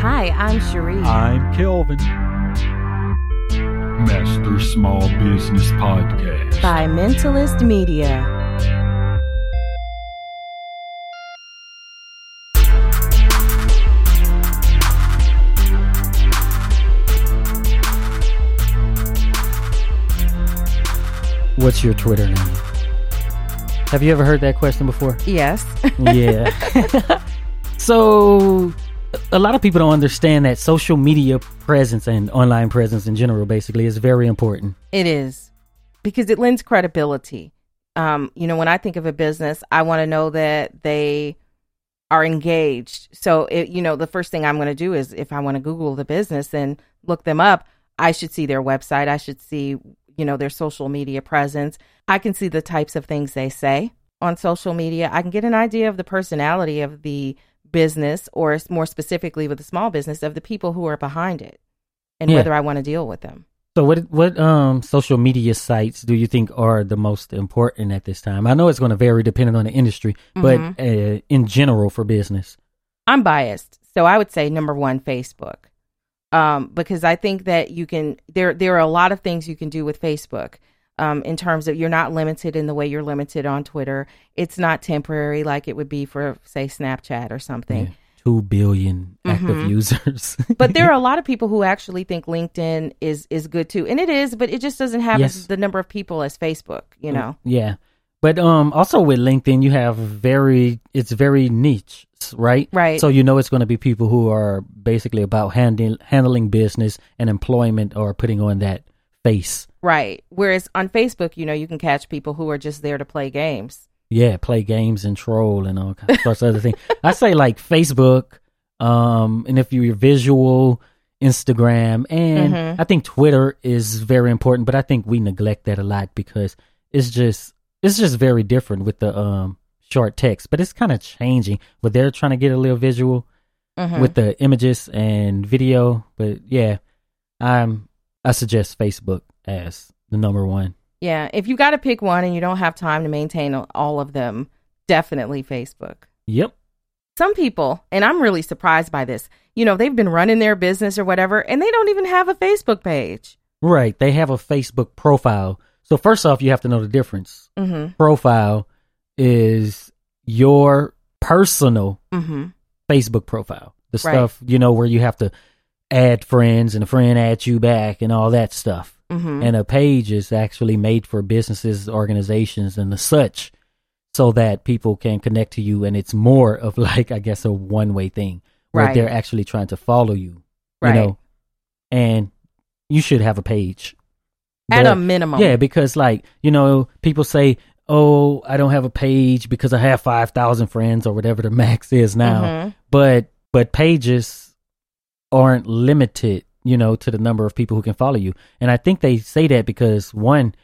Hi, I'm Cherie. I'm Kelvin. Master Small Business Podcast. by Mentalist Media. What's your Twitter name? Have you ever heard that question before? Yes. Yeah. so, a lot of people don't understand that social media presence and online presence in general basically is very important. It is because it lends credibility. Um, you know, when I think of a business, I want to know that they are engaged. So, it, you know, the first thing I'm going to do is if I want to Google the business and look them up, I should see their website. I should see, you know, their social media presence. I can see the types of things they say on social media. I can get an idea of the personality of the business, or more specifically with the small business, of the people who are behind it and Yeah. whether I want to deal with them. So, what what um social media sites do you think are the most important at this time? I know it's going to vary depending on the industry, but uh, in general for business. I'm biased, so I would say number one, Facebook, um, because I think that you can. There, there are a lot of things you can do with Facebook. Um, in terms of you're not limited in the way you're limited on Twitter. It's not temporary like it would be for, say, Snapchat or something. Yeah, Two billion active Mhm. users. But there are a lot of people who actually think LinkedIn is is good too, and it is. But it just doesn't have Yes. the number of people as Facebook. You know, Yeah. But um also with LinkedIn you have very it's very niche, right? Right. So you know it's going to be people who are basically about handling handling business and employment or putting on that face. Right? Whereas on Facebook, you know, you can catch people who are just there to play games. Yeah, play games and troll and all kinds of other things. I say like Facebook um and if you're visual Instagram and Mhm. I think Twitter is very important, but I think we neglect that a lot because it's just it's just very different with the um short text, but it's kind of changing. But they're trying to get a little visual Mhm. with the images and video. But yeah, I'm I suggest Facebook as the number one. Yeah, if you got to pick one and you don't have time to maintain all of them, definitely Facebook. Yep. Some people, and I'm really surprised by this, you know, they've been running their business or whatever, and they don't even have a Facebook page. Right. They have a Facebook profile. So first off, you have to know the difference. Mm Profile is your personal hmm. Mm hmm. Facebook profile. The Right. stuff, you know, where you have to add friends and a friend adds you back and all that stuff. Mm hmm. And a page is actually made for businesses, organizations, and the such so that people can connect to you. And it's more of like, I guess, a one way thing where Right. they're actually trying to follow you, Right. you know, and you should have a page. At But- a minimum. yeah, because like you know, people say, "Oh, I don't have a page because I have five thousand friends or whatever the max is now." Mhm. But but pages aren't limited, you know, to the number of people who can follow you. And I think they say that because one,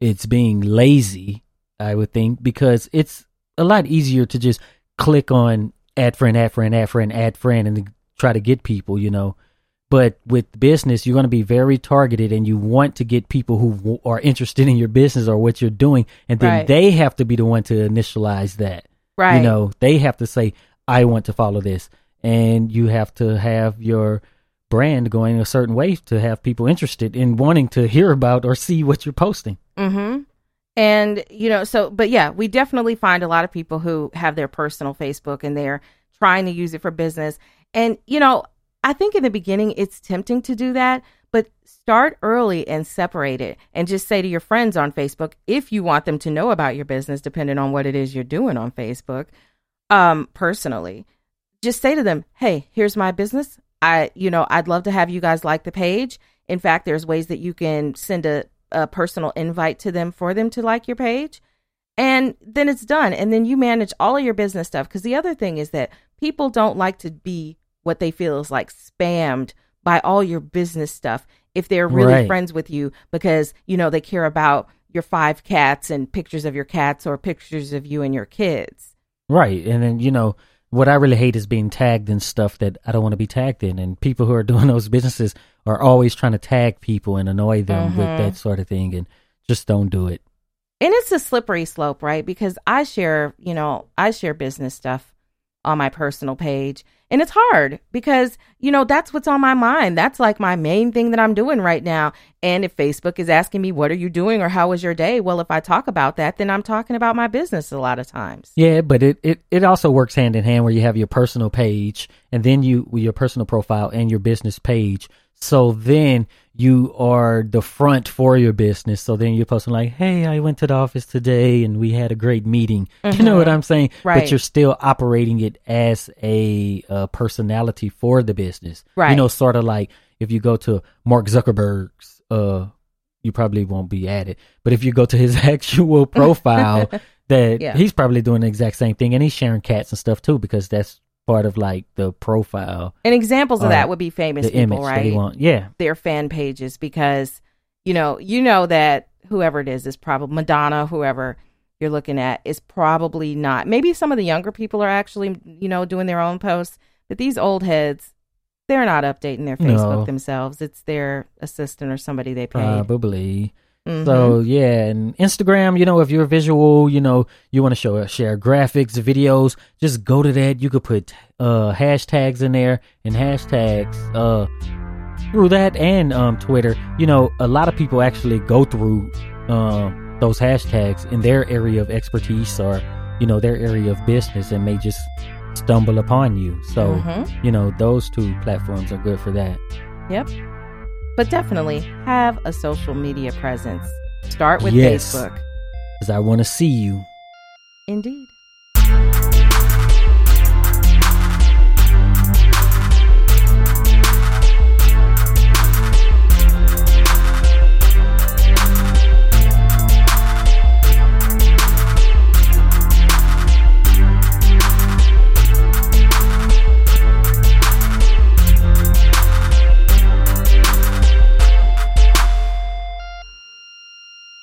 it's being lazy. I would think because it's a lot easier to just click on add friend, add friend, add friend, add friend, and try to get people, you know. But with business, you're going to be very targeted and you want to get people who w- are interested in your business or what you're doing. And then Right. they have to be the one to initialize that. Right. You know, they have to say, I want to follow this. And you have to have your brand going a certain way to have people interested in wanting to hear about or see what you're posting. Mm-hmm. And you know, so but yeah, we definitely find a lot of people who have their personal Facebook and they're trying to use it for business. And you know, I think in the beginning it's tempting to do that, but start early and separate it and just say to your friends on Facebook if you want them to know about your business depending on what it is you're doing on Facebook um personally. Just say to them, "Hey, here's my business. I, you know, I'd love to have you guys like the page. In fact, there's ways that you can send a a personal invite to them for them to like your page. And then it's done. And then you manage all of your business stuff. Because the other thing is that people don't like to be what they feel is like spammed by all your business stuff if they're really Right. friends with you because, you know, they care about your five cats and pictures of your cats or pictures of you and your kids. Right. And then, you know, what I really hate is being tagged in stuff that I don't want to be tagged in. And people who are doing those businesses are always trying to tag people and annoy them with Mhm. that sort of thing. And just don't do it. and it's a slippery slope, right? Because I share, you know, I share business stuff on my personal page. And it's hard because, you know, that's what's on my mind. That's like my main thing that I'm doing right now. And if Facebook is asking me, what are you doing or how was your day? Well, if I talk about that, then I'm talking about my business a lot of times. Yeah, but it, it, it also works hand in hand where you have your personal page and then you, your personal profile and your business page. So then you are the front for your business. So then you're posting like, "Hey, I went to the office today and we had a great meeting." You know what I'm saying? Right. But you're still operating it as a uh, personality for the business. Right. You know, sort of like if you go to Mark Zuckerberg's, uh, you probably won't be at it. But if you go to his actual profile, that Yeah. he's probably doing the exact same thing, and he's sharing cats and stuff too because that's part of like the profile, And examples of that would be famous the people, image right? that he want. Yeah. their fan pages because you know you know that whoever it is is probably Madonna whoever you're looking at is probably not maybe some of the younger people are actually you know doing their own posts but these old heads they're not updating their Facebook No. themselves it's their assistant or somebody they paid Probably. Mhm. So yeah, and Instagram, you know, if you're visual, you know, you want to show share graphics, videos, just go to that. You could put uh hashtags in there and hashtags uh through that and um Twitter. You know, a lot of people actually go through um those hashtags in their area of expertise or you know their area of business and may just stumble upon you. So, Mhm. you know, those two platforms are good for that. yep but definitely have a social media presence start with Yes. Facebook Cuz I want to see you. indeed